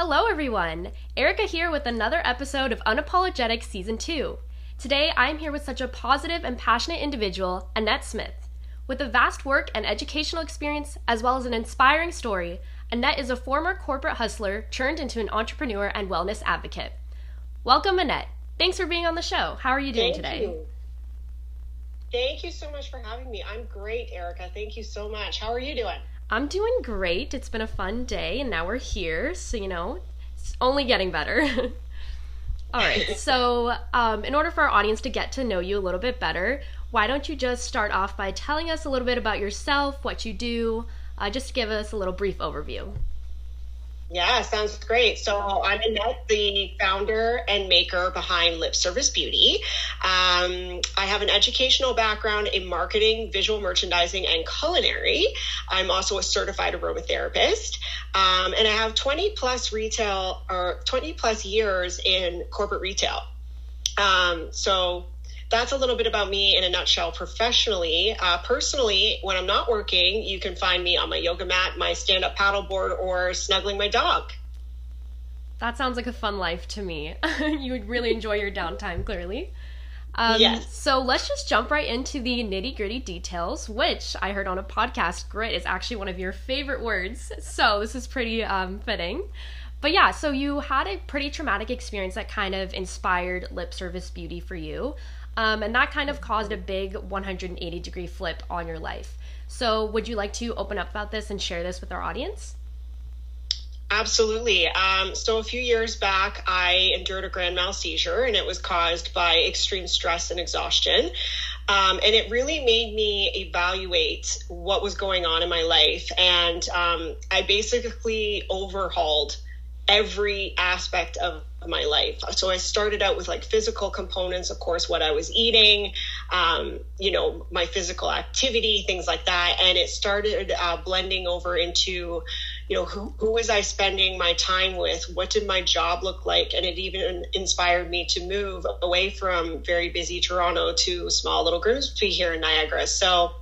Hello, everyone. Erica here with another episode of Unapologetic Season 2. Today, I'm here with such a positive and passionate individual, Annette Smith. With a vast work and educational experience, as well as an inspiring story, Annette is a former corporate hustler turned into an entrepreneur and wellness advocate. Welcome, Annette. Thanks for being on the show. How are you doing Thank today? You. Thank you so much for having me. I'm great, Erica. Thank you so much. How are you doing? I'm doing great. It's been a fun day, and now we're here, so you know, it's only getting better. All right, so um, in order for our audience to get to know you a little bit better, why don't you just start off by telling us a little bit about yourself, what you do, uh, just give us a little brief overview. Yeah, sounds great. So I'm Annette, the founder and maker behind Lip Service Beauty. Um, have an educational background in marketing, visual merchandising, and culinary. I'm also a certified aromatherapist, um, and I have 20 plus retail or 20 plus years in corporate retail. Um, so that's a little bit about me in a nutshell professionally. Uh, personally, when I'm not working, you can find me on my yoga mat, my stand up paddleboard, or snuggling my dog. That sounds like a fun life to me. you would really enjoy your downtime, clearly. Um, Yes. So let's just jump right into the nitty gritty details, which I heard on a podcast. Grit is actually one of your favorite words. So this is pretty um, fitting. But yeah, so you had a pretty traumatic experience that kind of inspired lip service beauty for you. Um, and that kind of caused a big 180 degree flip on your life. So, would you like to open up about this and share this with our audience? Absolutely. Um, so a few years back, I endured a grand mal seizure, and it was caused by extreme stress and exhaustion. Um, and it really made me evaluate what was going on in my life. And um, I basically overhauled every aspect of my life. So I started out with like physical components, of course, what I was eating, um, you know, my physical activity, things like that. And it started uh, blending over into, you know, who, who was I spending my time with? What did my job look like? And it even inspired me to move away from very busy Toronto to small little Grimsby here in Niagara. So,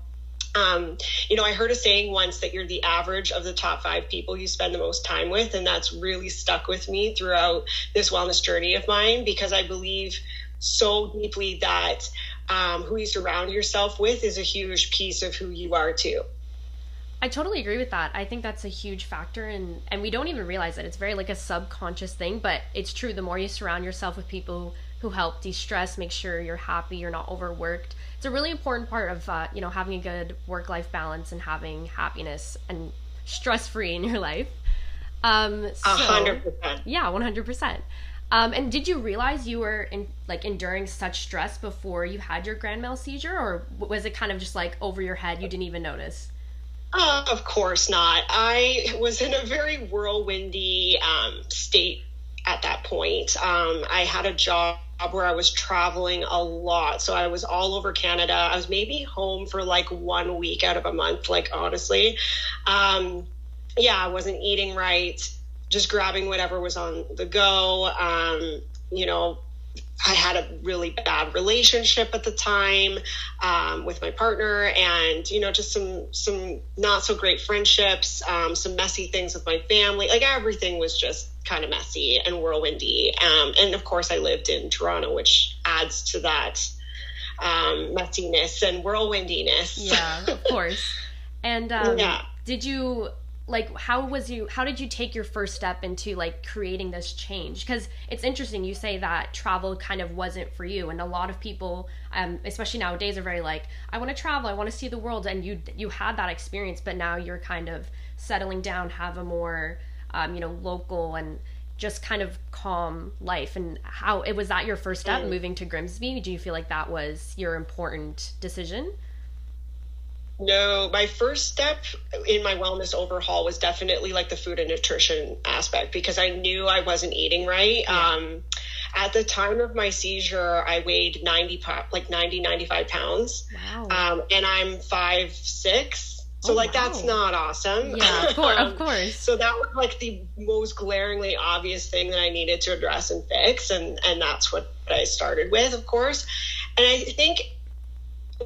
um, you know, I heard a saying once that you're the average of the top five people you spend the most time with. And that's really stuck with me throughout this wellness journey of mine because I believe so deeply that um, who you surround yourself with is a huge piece of who you are too. I totally agree with that. I think that's a huge factor and and we don't even realize it. It's very like a subconscious thing, but it's true the more you surround yourself with people who help de-stress, make sure you're happy, you're not overworked. It's a really important part of uh, you know having a good work-life balance and having happiness and stress-free in your life. Um, so, A hundred percent. yeah, one hundred percent. Um, and did you realize you were in like enduring such stress before you had your grand mal seizure, or was it kind of just like over your head? You didn't even notice. Uh, of course not. I was in a very whirlwindy um, state at that point. Um, I had a job where I was traveling a lot. So I was all over Canada. I was maybe home for like one week out of a month, like honestly. Um, yeah, I wasn't eating right, just grabbing whatever was on the go. Um, you know, I had a really bad relationship at the time um, with my partner, and you know, just some some not so great friendships, um, some messy things with my family. Like everything was just kind of messy and whirlwindy. Um, and of course, I lived in Toronto, which adds to that um, messiness and whirlwindiness. Yeah, of course. And um, Yeah. did you like how was you how did you take your first step into like creating this change? Because it's interesting you say that travel kind of wasn't for you and a lot of people um, especially nowadays are very like i want to travel i want to see the world and you you had that experience but now you're kind of settling down have a more um, you know local and just kind of calm life. And how it was that your first step Mm. moving to grimsby? Do you feel like that was your important decision No, my first step in my wellness overhaul was definitely like the food and nutrition aspect because I knew I wasn't eating right. Um, at the time of my seizure, I weighed 90, po- like 90, 95 pounds. wow Um, and I'm five, six. So Oh, like, that's not awesome. yeah of course, of Um, course. So that was like the most glaringly obvious thing that I needed to address and fix, and and that's what I started with, of course. And I think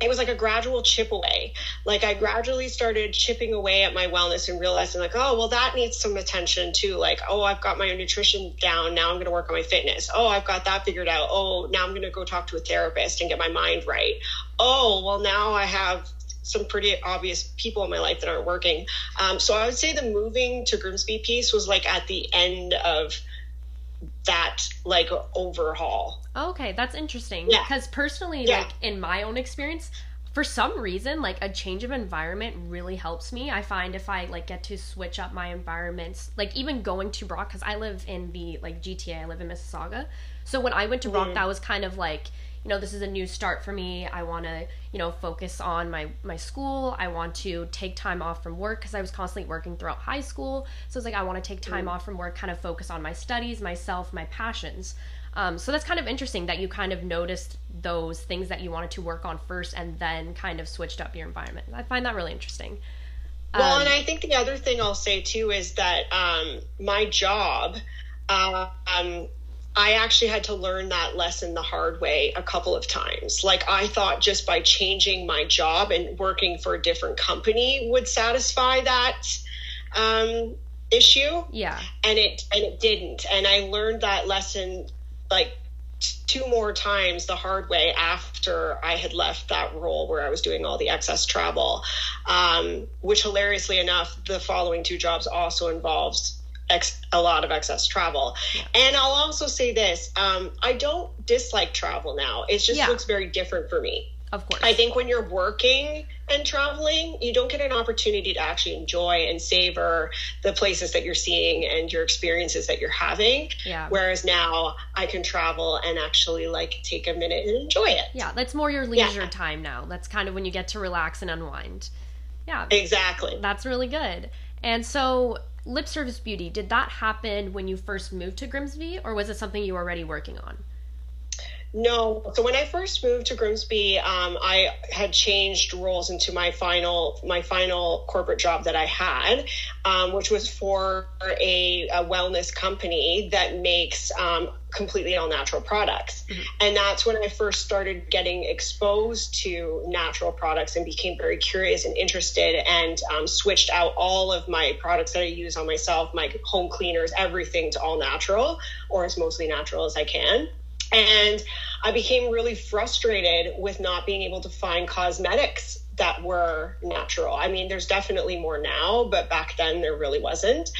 it was like a gradual chip away. Like I gradually started chipping away at my wellness and realizing like, oh, well, that needs some attention too. Like, oh, I've got my nutrition down. Now I'm going to work on my fitness. Oh, I've got that figured out. Oh, now I'm going to go talk to a therapist and get my mind right. Oh, well, now I have some pretty obvious people in my life that aren't working. Um, so I would say the moving to Grimsby piece was like at the end of that like overhaul. Okay, that's interesting. Yeah. Because personally, Yeah. like in my own experience, for some reason, like a change of environment really helps me. I find if I like get to switch up my environments, like even going to Brock, because I live in the like GTA, I live in Mississauga. So when I went to Brock, Mhm. that was kind of like, you know, this is a new start for me. I want to, you know, focus on my my school. I want to take time off from work because I was constantly working throughout high school. So it's like I want to take time off from work, kind of focus on my studies, myself, my passions. Um, so that's kind of interesting that you kind of noticed those things that you wanted to work on first and then kind of switched up your environment. I find that really interesting. Well, Um, and I think the other thing I'll say too is that um, my job, uh, um, I actually had to learn that lesson the hard way a couple of times. Like I thought just by changing my job and working for a different company would satisfy that um, issue, yeah. and it and it didn't. And I learned that lesson like t- two more times the hard way after I had left that role where I was doing all the excess travel, um, which hilariously enough, the following two jobs also involved ex- a lot of excess travel. And I'll also say this: um, I don't dislike travel now. It just Yeah. looks very different for me. Of course. I think when you're working and traveling, you don't get an opportunity to actually enjoy and savor the places that you're seeing and your experiences that you're having. Yeah. Whereas now I can travel and actually like take a minute and enjoy it. yeah, that's more your Yeah. leisure time now. That's kind of when you get to relax and unwind. Yeah. Exactly. That's really good. And so, lip service beauty, did that happen when you first moved to Grimsby or was it something you were already working on? No. So when I first moved to Grimsby, um, I had changed roles into my final my final corporate job that I had, um, which was for a, a wellness company that makes um, completely all natural products. And that's when I first started getting exposed to natural products and became very curious and interested and um, switched out all of my products that I use on myself, my home cleaners, everything to all natural or as mostly natural as I can. And I became really frustrated with not being able to find cosmetics that were natural. I mean, there's definitely more now, but back then there really wasn't.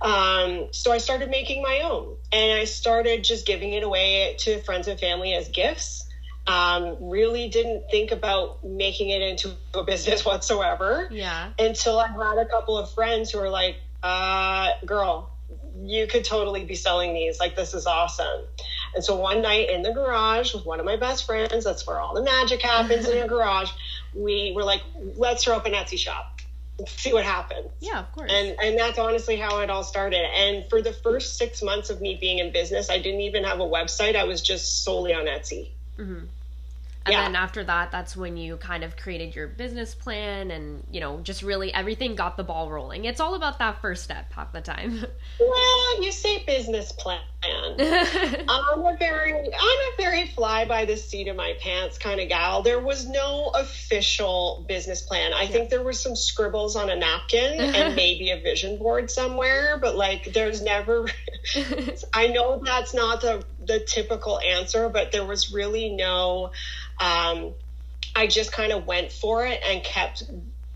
Um, so I started making my own and I started just giving it away to friends and family as gifts. Um, really didn't think about making it into a business whatsoever Yeah. until I had a couple of friends who were like, uh, girl, you could totally be selling these. Like, this is awesome. And so one night in the garage with one of my best friends, that's where all the magic happens in a garage, we were like, let's throw up an Etsy shop, see what happens. Yeah, of course. And and that's honestly how it all started. And for the first six months of me being in business, I didn't even have a website. I was just solely on Etsy. Mm-hmm. And Yeah. then after that, that's when you kind of created your business plan and, you know, just really everything got the ball rolling. It's all about that first step half the time. Well, you say business plan. I'm a very I'm a very fly by the seat of my pants kind of gal. There was no official business plan. I think there were some scribbles on a napkin and maybe a vision board somewhere, but like there's never I know that's not the the typical answer, but there was really no um I just kind of went for it and kept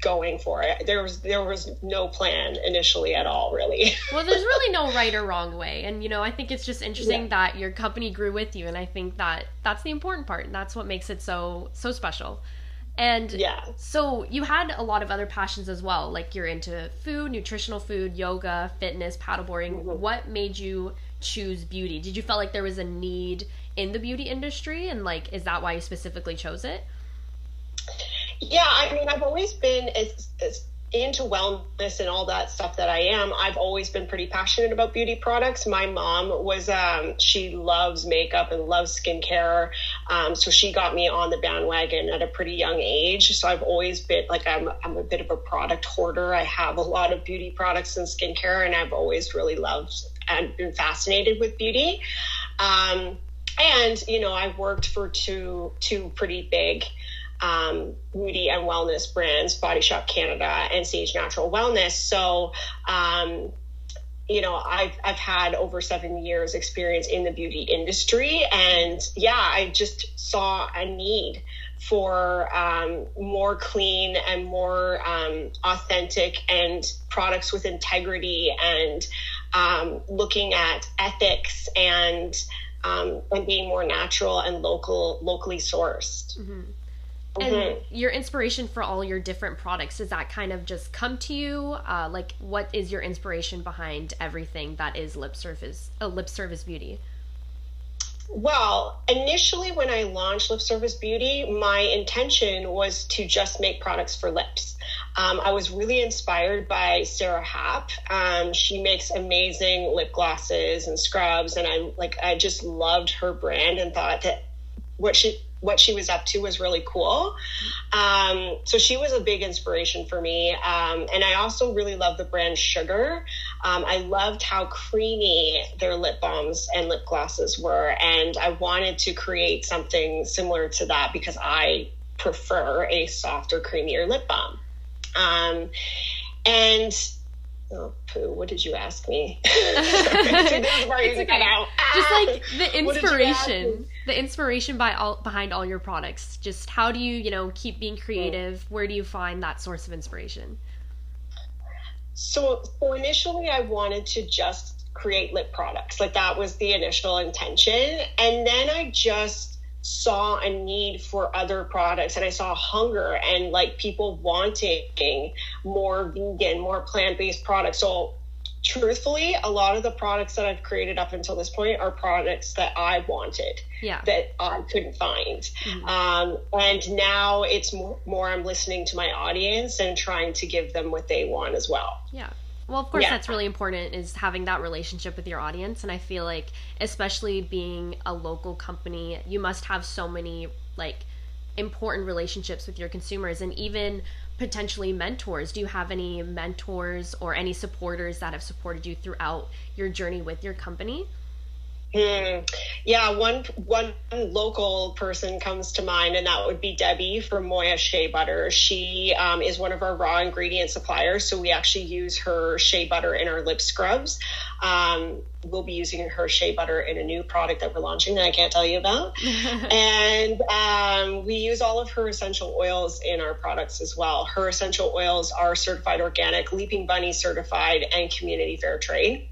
going for it. There was there was no plan initially at all, really. well, there's really no right or wrong way. And, you know, I think it's just interesting Yeah. that your company grew with you. And I think that that's the important part. And that's what makes it so, so special. And yeah. so you had a lot of other passions as well. Like you're into food, nutritional food, yoga, fitness, paddleboarding. Mhm. What made you choose beauty? Did you feel like there was a need in the beauty industry? And, like, is that why you specifically chose it? Yeah, I mean, I've always been as, as into wellness and all that stuff that I am. I've always been pretty passionate about beauty products. My mom was, um, she loves makeup and loves skincare. Um, so she got me on the bandwagon at a pretty young age. So I've always been like, I'm, I'm a bit of a product hoarder. I have a lot of beauty products and skincare, and I've always really loved and been fascinated with beauty. Um, and, you know, I worked for two, two pretty big um, beauty and wellness brands, Body Shop Canada and Saje Natural Wellness. So, um, you know, I've, I've had over seven years experience in the beauty industry. And yeah, I just saw a need for um, more clean and more um, authentic and products with integrity and um, looking at ethics and um, and being more natural and local locally sourced. Mm-hmm. And mm-hmm. your inspiration for all your different products does that kind of just come to you? Uh, like, what is your inspiration behind everything that is lip service, uh, lip service beauty? Well, initially, when I launched Lip Service Beauty, my intention was to just make products for lips. Um, I was really inspired by Sara Happ. Um, she makes amazing lip glosses and scrubs, and I like I just loved her brand and thought that what she what she was up to was really cool. Um, so she was a big inspiration for me. Um, and I also really love the brand Sugar. Um, I loved how creamy their lip balms and lip glosses were. And I wanted to create something similar to that because I prefer a softer, creamier lip balm. Um, and Oh, poo. What did you ask me? Just like the inspiration, the inspiration by all behind all your products. Just how do you, you know, keep being creative? Where do you find that source of inspiration? So, so initially, I wanted to just create lip products. Like that was the initial intention, and then I just saw a need for other products and I saw hunger and like people wanting more vegan, more plant based products. So, truthfully, a lot of the products that I've created up until this point are products that I wanted yeah. that I couldn't find. Mm-hmm. Um, and now it's more, more I'm listening to my audience and trying to give them what they want as well. Yeah. Well, of course, yeah. that's really important is having that relationship with your audience. And I feel like, especially being a local company, you must have so many like important relationships with your consumers and even potentially mentors. Do you have any mentors or any supporters that have supported you throughout your journey with your company? Mm, yeah, one one local person comes to mind, and that would be Debbie from Moya Shea Butter. She um, is one of our raw ingredient suppliers, so we actually use her shea butter in our lip scrubs. Um, we'll be using her shea butter in a new product that we're launching that I can't tell you about, and um, we use all of her essential oils in our products as well. Her essential oils are certified organic, Leaping Bunny certified, and community fair trade.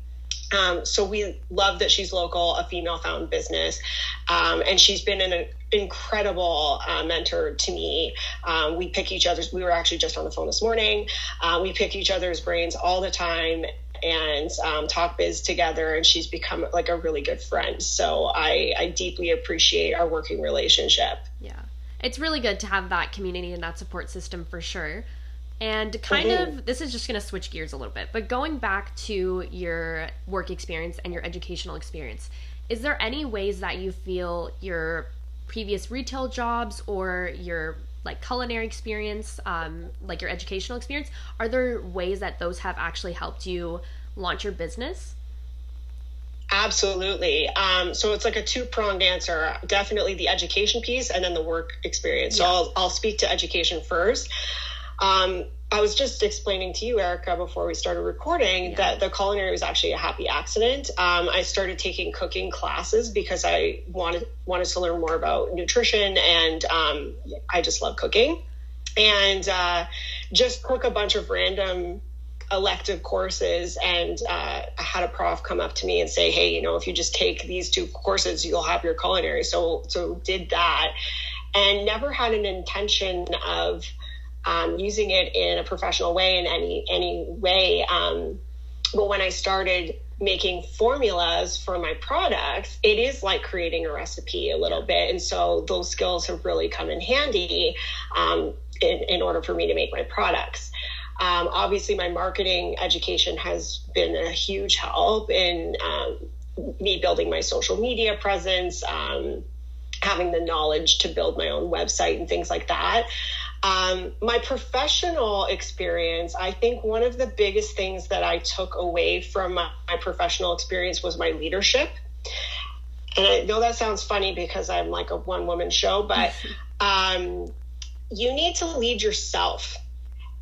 Um, so we love that she's local, a female found business. Um, and she's been an incredible uh, mentor to me. Um, we pick each other's, we were actually just on the phone this morning. Uh, we pick each other's brains all the time and um, talk biz together and she's become like a really good friend so I, I deeply appreciate our working relationship yeah it's really good to have that community and that support system for sure and kind mm-hmm. of, this is just going to switch gears a little bit, but going back to your work experience and your educational experience, is there any ways that you feel your previous retail jobs or your like culinary experience, um, like your educational experience, are there ways that those have actually helped you launch your business? Absolutely. Um, so it's like a two pronged answer. Definitely the education piece and then the work experience. Yeah. So I'll, I'll speak to education first. Um, I was just explaining to you, Erica, before we started recording, yeah. that the culinary was actually a happy accident. Um, I started taking cooking classes because I wanted wanted to learn more about nutrition, and um, I just love cooking. And uh, just took a bunch of random elective courses, and uh, I had a prof come up to me and say, "Hey, you know, if you just take these two courses, you'll have your culinary." So, so did that, and never had an intention of um, using it in a professional way in any any way. Um, but when I started making formulas for my products, it is like creating a recipe a little bit, and so those skills have really come in handy um, in, in order for me to make my products. Um, obviously, my marketing education has been a huge help in um, me building my social media presence, um, having the knowledge to build my own website and things like that. Um, my professional experience, I think one of the biggest things that I took away from my, my professional experience was my leadership. And I know that sounds funny because I'm like a one woman show, but um, you need to lead yourself.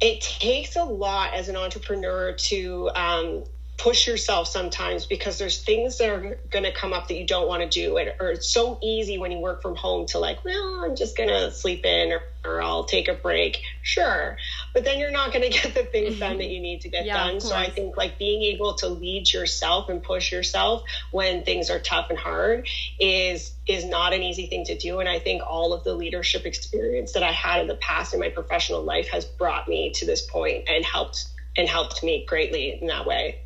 It takes a lot as an entrepreneur to um, push yourself sometimes because there's things that are going to come up that you don't want to do. And, or it's so easy when you work from home to like well i'm just going to sleep in or, or, i'll take a break. Sure. But then you're not going to get the things done mm-hmm. that you need to get yeah, done. so i think like being able to lead yourself and push yourself when things are tough and hard is is not an easy thing to do. And i think all of the leadership experience that i had in the past in my professional life has brought me to this point and helped and helped me greatly in that way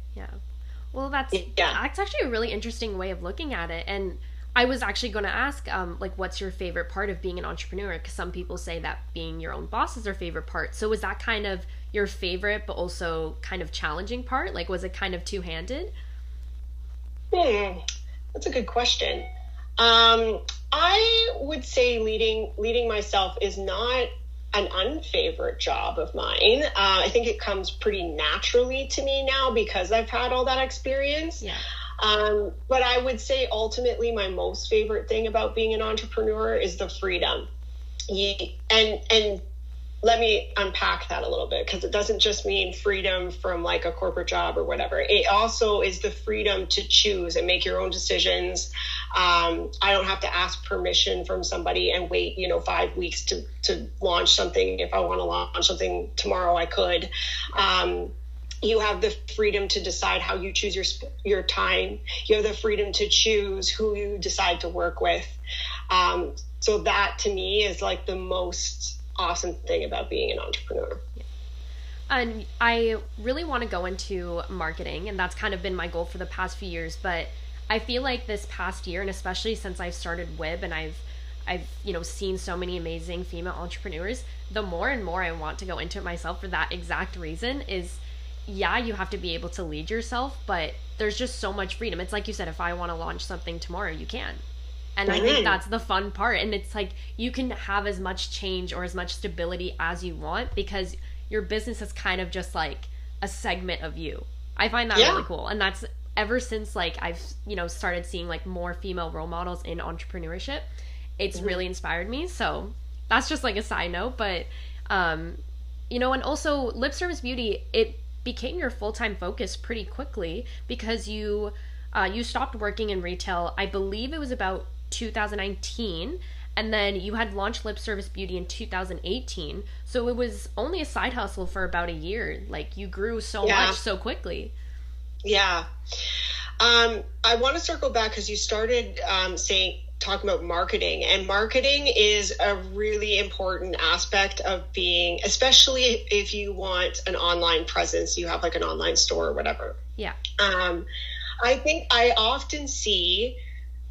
well, that's yeah. that's actually a really interesting way of looking at it. And I was actually going to ask, um, like, what's your favorite part of being an entrepreneur? Because some people say that being your own boss is their favorite part. So was that kind of your favorite, but also kind of challenging part? Like, was it kind of two handed? Hmm, that's a good question. Um, I would say leading leading myself is not an unfavorite job of mine. Uh, I think it comes pretty naturally to me now because I've had all that experience. Yeah. Um, but I would say ultimately my most favorite thing about being an entrepreneur is the freedom. and and let me unpack that a little bit because it doesn't just mean freedom from like a corporate job or whatever. It also is the freedom to choose and make your own decisions. Um, I don't have to ask permission from somebody and wait, you know, five weeks to, to launch something. If I want to launch something tomorrow, I could. Um, you have the freedom to decide how you choose your your time. You have the freedom to choose who you decide to work with. Um, so that to me is like the most awesome thing about being an entrepreneur. And I really want to go into marketing, and that's kind of been my goal for the past few years. But I feel like this past year, and especially since I've started WIB and I've I've you know seen so many amazing female entrepreneurs, the more and more I want to go into it myself for that exact reason is yeah, you have to be able to lead yourself, but there's just so much freedom. It's like you said, if I want to launch something tomorrow, you can. And. I think that's the fun part. And it's like you can have as much change or as much stability as you want because your business is kind of just like a segment of you. I find that yeah. really cool. And that's ever since like I've, you know, started seeing like more female role models in entrepreneurship, it's mm-hmm. really inspired me. So that's just like a side note. But um, you know, and also lip service beauty, it became your full time focus pretty quickly because you uh, you stopped working in retail. I believe it was about 2019 and then you had launched lip service beauty in 2018 so it was only a side hustle for about a year. Like you grew so yeah. much so quickly. Yeah. Um, i want to circle back because you started um, saying talking about marketing and marketing is a really important aspect of being especially if you want an online presence you have like an online store or whatever. Yeah. Um, i think i often see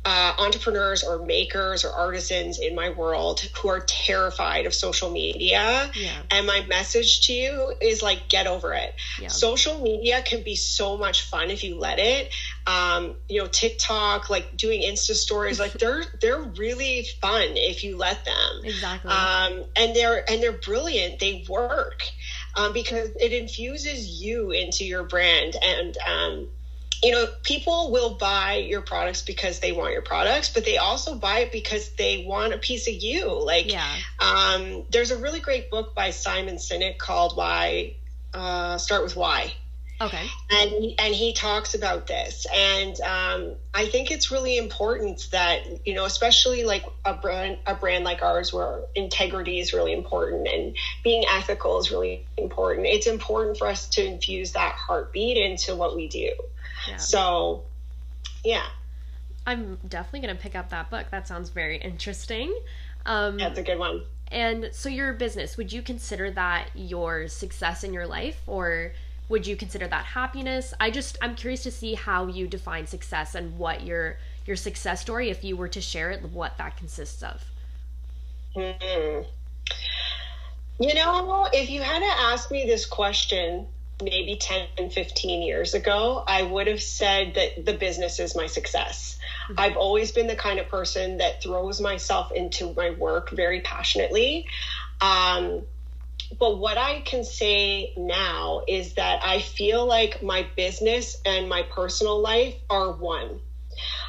uh, entrepreneurs or makers or artisans in my world who are terrified of social media. Yeah. And my message to you is like, get over it. Yeah. Social media can be so much fun if you let it. Um, you know, TikTok, like doing Insta stories, like they're they're really fun if you let them. Exactly. Um, and they're and they're brilliant. They work. Um, because it infuses you into your brand and um, you know, people will buy your products because they want your products, but they also buy it because they want a piece of you. Like, yeah. um, there's a really great book by Simon Sinek called Why, uh, Start with Why. Okay. And and he talks about this, and um, I think it's really important that you know, especially like a brand a brand like ours, where integrity is really important and being ethical is really important. It's important for us to infuse that heartbeat into what we do. So, yeah. I'm definitely going to pick up that book. That sounds very interesting. Um, That's a good one. And so, your business, would you consider that your success in your life or would you consider that happiness? I just, I'm curious to see how you define success and what your your success story, if you were to share it, what that consists of. hmm You know, if you had to ask me this question maybe 10 and 15 years ago, I would have said that the business is my success. Mm-hmm. I've always been the kind of person that throws myself into my work very passionately. Um, but what I can say now is that I feel like my business and my personal life are one.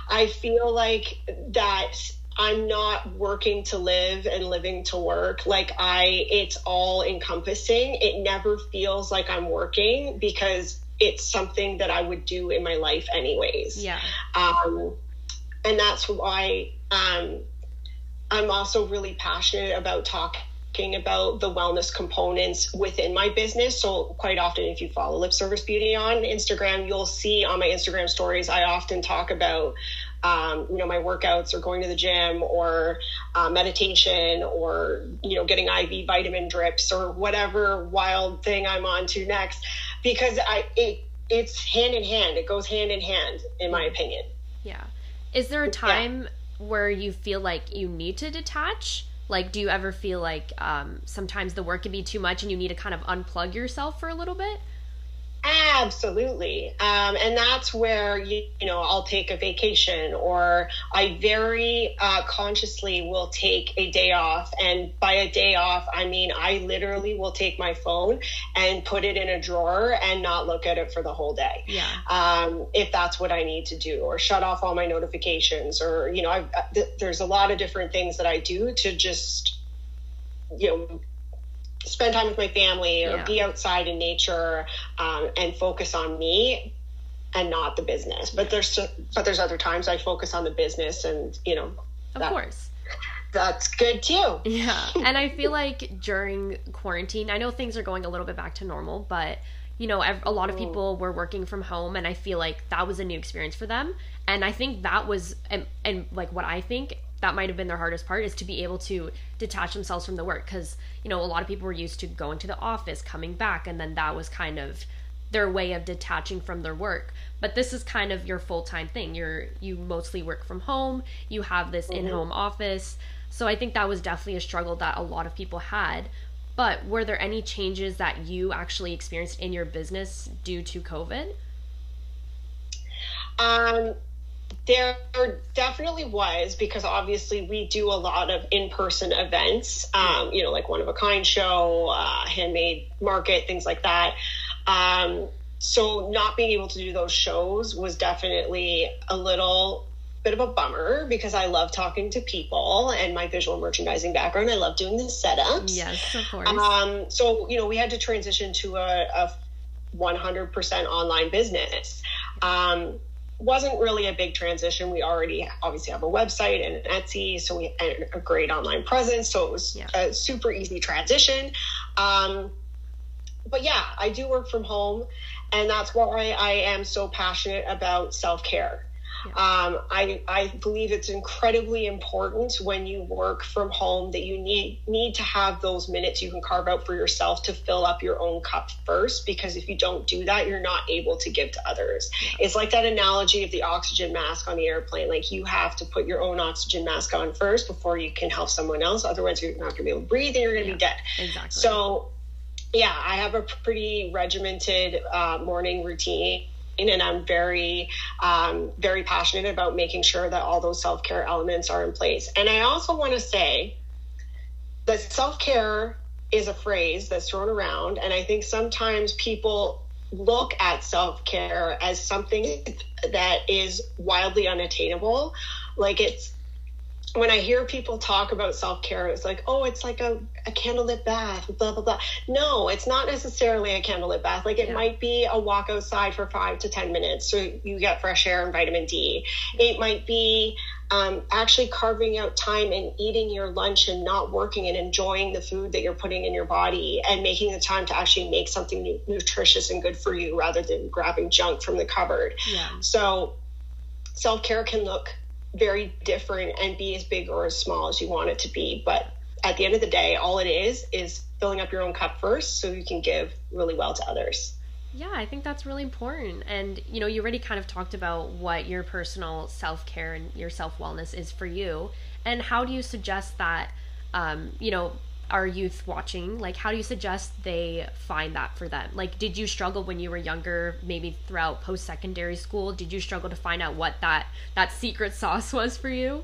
I feel like that I'm not working to live and living to work. Like I, it's all encompassing. It never feels like I'm working because it's something that I would do in my life anyways. Yeah. Um, and that's why um, I'm also really passionate about talking about the wellness components within my business. So quite often, if you follow Lip Service Beauty on Instagram, you'll see on my Instagram stories, I often talk about um, you know, my workouts or going to the gym or uh, meditation or, you know, getting IV vitamin drips or whatever wild thing I'm on to next because I, it, it's hand in hand. It goes hand in hand, in my opinion. Yeah. Is there a time yeah. where you feel like you need to detach? Like, do you ever feel like um, sometimes the work can be too much and you need to kind of unplug yourself for a little bit? Absolutely. Um, and that's where, you, you, know, I'll take a vacation or I very uh, consciously will take a day off. And by a day off, I mean, I literally will take my phone and put it in a drawer and not look at it for the whole day. Yeah. Um, if that's what I need to do or shut off all my notifications or, you know, I've, th- there's a lot of different things that I do to just, you know, spend time with my family or yeah. be outside in nature um, and focus on me and not the business. But there's but there's other times I focus on the business and you know. Of that, course. That's good too. Yeah, and I feel like during quarantine, I know things are going a little bit back to normal, but you know, a lot of mm. people were working from home, and I feel like that was a new experience for them. And I think that was, and, and like what I think that might have been their hardest part is to be able to detach themselves from the work. Because you know a lot of people were used to going to the office coming back and then that was kind of their way of detaching from their work. But this is kind of your full-time thing. You're you mostly work from home. You have this mm-hmm. in-home office. So i think that was definitely a struggle that a lot of people had. But were there any changes that you actually experienced in your business due to covid? Um there definitely was because obviously we do a lot of in-person events um, you know like one of a kind show uh, handmade market things like that um, so not being able to do those shows was definitely a little bit of a bummer because I love talking to people and my visual merchandising background. I love doing the setups. Yes, of course. Um, so, you know, we had to transition to a, a 100% online business. Um, wasn't really a big transition. We already obviously have a website and an Etsy, so we had a great online presence. So it was yeah. a super easy transition. Um, but yeah, I do work from home, and that's why I am so passionate about self care. Um, I, I believe it's incredibly important when you work from home that you need need to have those minutes you can carve out for yourself to fill up your own cup first because if you don't do that you're not able to give to others. Yeah. It's like that analogy of the oxygen mask on the airplane like you have to put your own oxygen mask on first before you can help someone else otherwise you're not going to be able to breathe and you're going to yeah, be dead. Exactly. So yeah, I have a pretty regimented uh, morning routine and I'm very, um, very passionate about making sure that all those self care elements are in place. And I also want to say that self care is a phrase that's thrown around, and I think sometimes people look at self care as something that is wildly unattainable. Like it's when I hear people talk about self care, it's like, oh, it's like a, a candlelit bath, blah, blah, blah. No, it's not necessarily a candlelit bath. Like it yeah. might be a walk outside for five to 10 minutes so you get fresh air and vitamin D. It might be um, actually carving out time and eating your lunch and not working and enjoying the food that you're putting in your body and making the time to actually make something nutritious and good for you rather than grabbing junk from the cupboard. Yeah. So self care can look very different and be as big or as small as you want it to be. But at the end of the day, all it is is filling up your own cup first so you can give really well to others. Yeah, I think that's really important. And, you know, you already kind of talked about what your personal self care and your self wellness is for you. And how do you suggest that, um, you know, our youth watching like how do you suggest they find that for them like did you struggle when you were younger maybe throughout post-secondary school did you struggle to find out what that that secret sauce was for you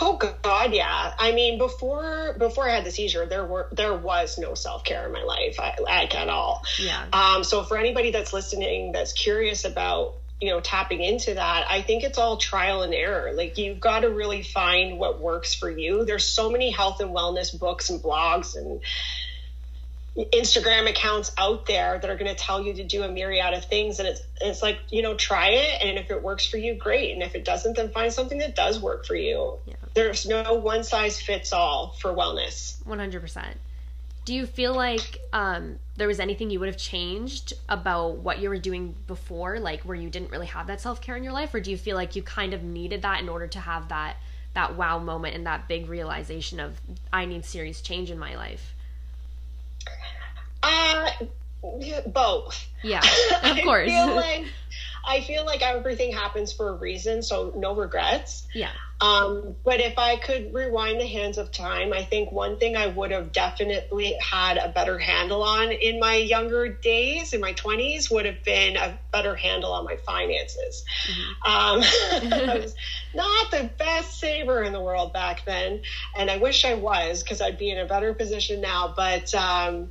Oh God, yeah. I mean, before before I had the seizure, there were there was no self care in my life, like at all. Yeah. Um. So for anybody that's listening, that's curious about you know tapping into that i think it's all trial and error. Like you've got to really find what works for you. There's so many health and wellness books and blogs and instagram accounts out there that are going to tell you to do a myriad of things and it's it's like you know try it and if it works for you great and if it doesn't then find something that does work for you. Yeah. there's no one size fits all for wellness. 100% do you feel like um, there was anything you would have changed about what you were doing before like where you didn't really have that self-care in your life? Or do you feel like you kind of needed that in order to have that that wow moment and that big realization of i need serious change in my life? Uh both. Yeah of course. I feel like I feel like everything happens for a reason, so no regrets. Yeah. Um, but if I could rewind the hands of time, I think one thing I would have definitely had a better handle on in my younger days, in my 20s, would have been a better handle on my finances. Mm-hmm. Um, I was not the best saver in the world back then, and I wish I was because I'd be in a better position now. But um,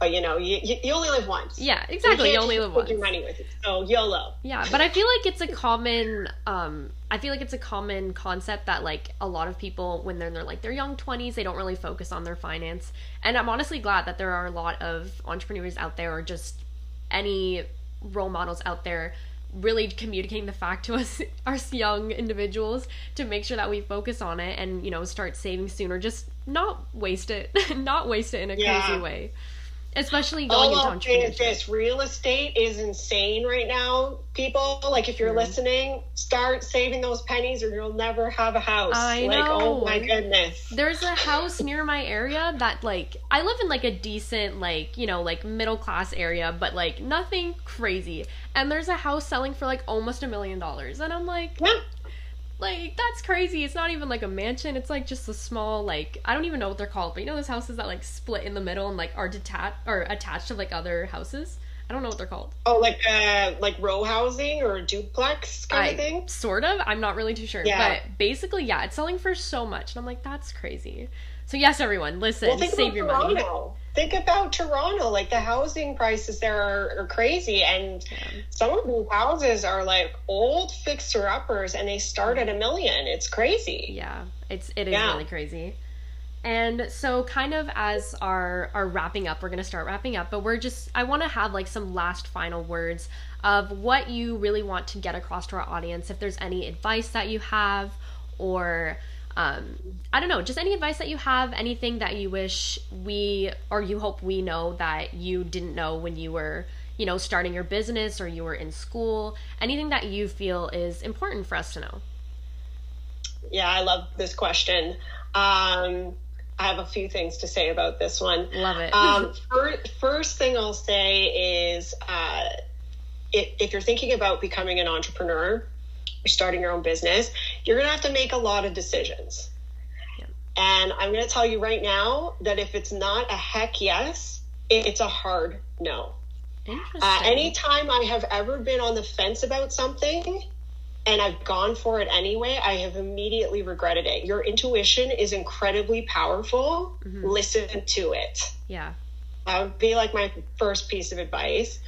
but you know, you, you, only live once. Yeah, exactly. You, you only live once. Your money with you, so YOLO. Yeah, but I feel like it's a common. Um, I feel like it's a common concept that like a lot of people when they're in their like their young twenties, they don't really focus on their finance. And I'm honestly glad that there are a lot of entrepreneurs out there, or just any role models out there really communicating the fact to us us young individuals to make sure that we focus on it and you know start saving sooner just not waste it not waste it in a yeah. crazy way especially going All into entrepreneurship. This real estate is insane right now. People, like if you're mm. listening, start saving those pennies, or you'll never have a house. I like, know. oh my goodness. There's a house near my area that, like, I live in like a decent, like you know, like middle class area, but like nothing crazy. And there's a house selling for like almost a million dollars, and I'm like, yeah. Like that's crazy. It's not even like a mansion. It's like just a small like I don't even know what they're called, but you know those houses that like split in the middle and like are detached or attached to like other houses. I don't know what they're called. Oh, like uh like row housing or duplex kind I, of thing. Sort of. I'm not really too sure. Yeah. But basically, yeah, it's selling for so much, and I'm like, that's crazy. So yes, everyone, listen, well, save your Toronto. money. Think about Toronto. Like the housing prices there are, are crazy, and yeah. some of these houses are like old fixer uppers, and they start at a mm-hmm. million. It's crazy. Yeah, it's it is yeah. really crazy. And so, kind of as our our wrapping up, we're gonna start wrapping up, but we're just I want to have like some last final words of what you really want to get across to our audience. If there's any advice that you have, or um, I don't know, just any advice that you have, anything that you wish we or you hope we know that you didn't know when you were, you know, starting your business or you were in school, anything that you feel is important for us to know. Yeah, I love this question. Um, I have a few things to say about this one. Love it. um, first, first thing I'll say is uh, if, if you're thinking about becoming an entrepreneur, starting your own business, you're going to have to make a lot of decisions. Yeah. And I'm going to tell you right now that if it's not a heck yes, it's a hard no. Uh, anytime I have ever been on the fence about something and I've gone for it anyway, I have immediately regretted it. Your intuition is incredibly powerful. Mm-hmm. Listen to it. Yeah. That would be like my first piece of advice.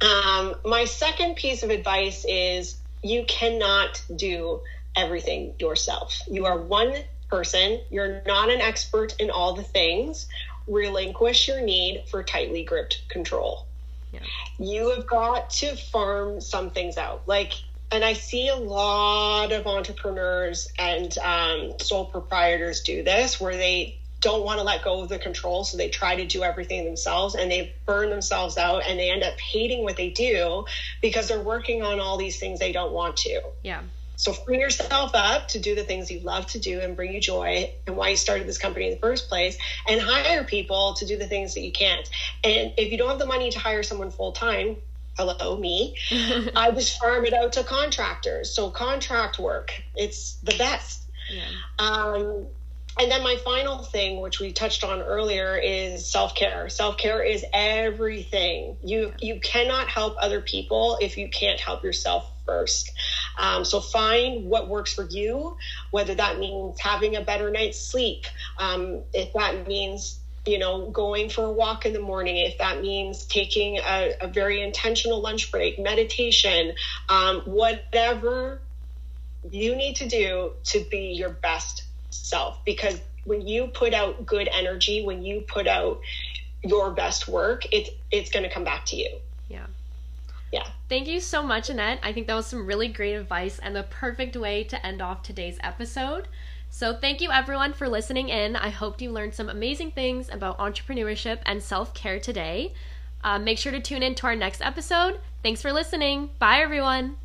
Um, my second piece of advice is you cannot do everything yourself. You are one person, you're not an expert in all the things. Relinquish your need for tightly gripped control. Yeah. You have got to farm some things out. Like, and I see a lot of entrepreneurs and um, sole proprietors do this where they don't want to let go of the control, so they try to do everything themselves and they burn themselves out and they end up hating what they do because they're working on all these things they don't want to. Yeah. So free yourself up to do the things you love to do and bring you joy and why you started this company in the first place and hire people to do the things that you can't. And if you don't have the money to hire someone full time, hello me, I just farm it out to contractors. So contract work, it's the best. Yeah. Um, and then my final thing, which we touched on earlier, is self care. Self care is everything. You you cannot help other people if you can't help yourself first. Um, so find what works for you, whether that means having a better night's sleep, um, if that means you know, going for a walk in the morning, if that means taking a, a very intentional lunch break, meditation, um, whatever you need to do to be your best self. Because when you put out good energy, when you put out your best work, it's it's going to come back to you. Yeah. Yeah. Thank you so much, Annette. I think that was some really great advice and the perfect way to end off today's episode. So, thank you everyone for listening in. I hope you learned some amazing things about entrepreneurship and self care today. Uh, make sure to tune in to our next episode. Thanks for listening. Bye, everyone.